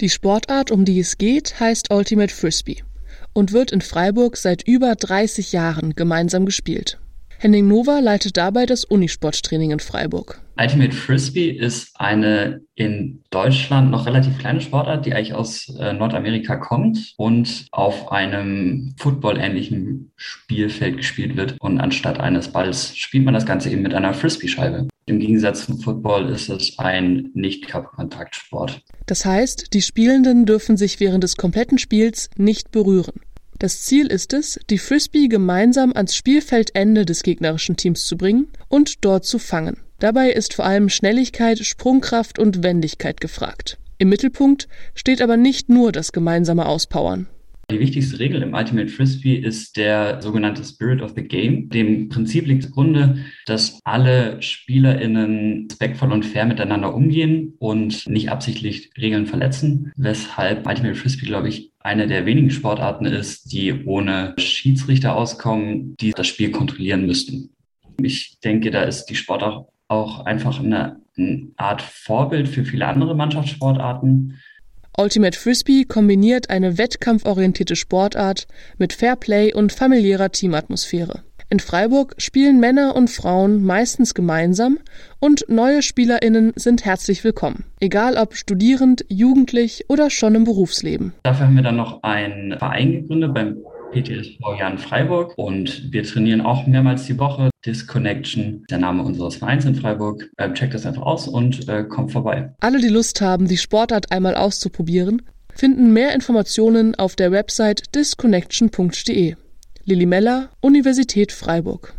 Die Sportart, um die es geht, heißt Ultimate Frisbee und wird in Freiburg seit über 30 Jahren gemeinsam gespielt. Henning Nova leitet dabei das Unisporttraining in Freiburg. Ultimate Frisbee ist eine in Deutschland noch relativ kleine Sportart, die eigentlich aus äh, Nordamerika kommt und auf einem football-ähnlichen Spielfeld gespielt wird. Und anstatt eines Balls spielt man das Ganze eben mit einer Frisbee-Scheibe. Im Gegensatz zum Football ist es ein Nicht-Körperkontaktsport. Das heißt, die Spielenden dürfen sich während des kompletten Spiels nicht berühren. Das Ziel ist es, die Frisbee gemeinsam ans Spielfeldende des gegnerischen Teams zu bringen und dort zu fangen. Dabei ist vor allem Schnelligkeit, Sprungkraft und Wendigkeit gefragt. Im Mittelpunkt steht aber nicht nur das gemeinsame Auspowern. Die wichtigste Regel im Ultimate Frisbee ist der sogenannte Spirit of the Game. Dem Prinzip liegt zugrunde, dass alle SpielerInnen respektvoll und fair miteinander umgehen und nicht absichtlich Regeln verletzen, weshalb Ultimate Frisbee, glaube ich, eine der wenigen Sportarten ist, die ohne Schiedsrichter auskommen, die das Spiel kontrollieren müssten. Ich denke, da ist die Sportart auch einfach eine, eine Art Vorbild für viele andere Mannschaftssportarten. Ultimate Frisbee kombiniert eine wettkampforientierte Sportart mit Fairplay und familiärer Teamatmosphäre. In Freiburg spielen Männer und Frauen meistens gemeinsam und neue SpielerInnen sind herzlich willkommen. Egal ob studierend, jugendlich oder schon im Berufsleben. Dafür haben wir dann noch einen Verein gegründet beim PTSV Jan Freiburg und wir trainieren auch mehrmals die Woche. Disconnection, der Name unseres Vereins in Freiburg. Äh, checkt das einfach aus und äh, kommt vorbei. Alle, die Lust haben, die Sportart einmal auszuprobieren, finden mehr Informationen auf der Website disconnection.de. Lilly Meller, Universität Freiburg.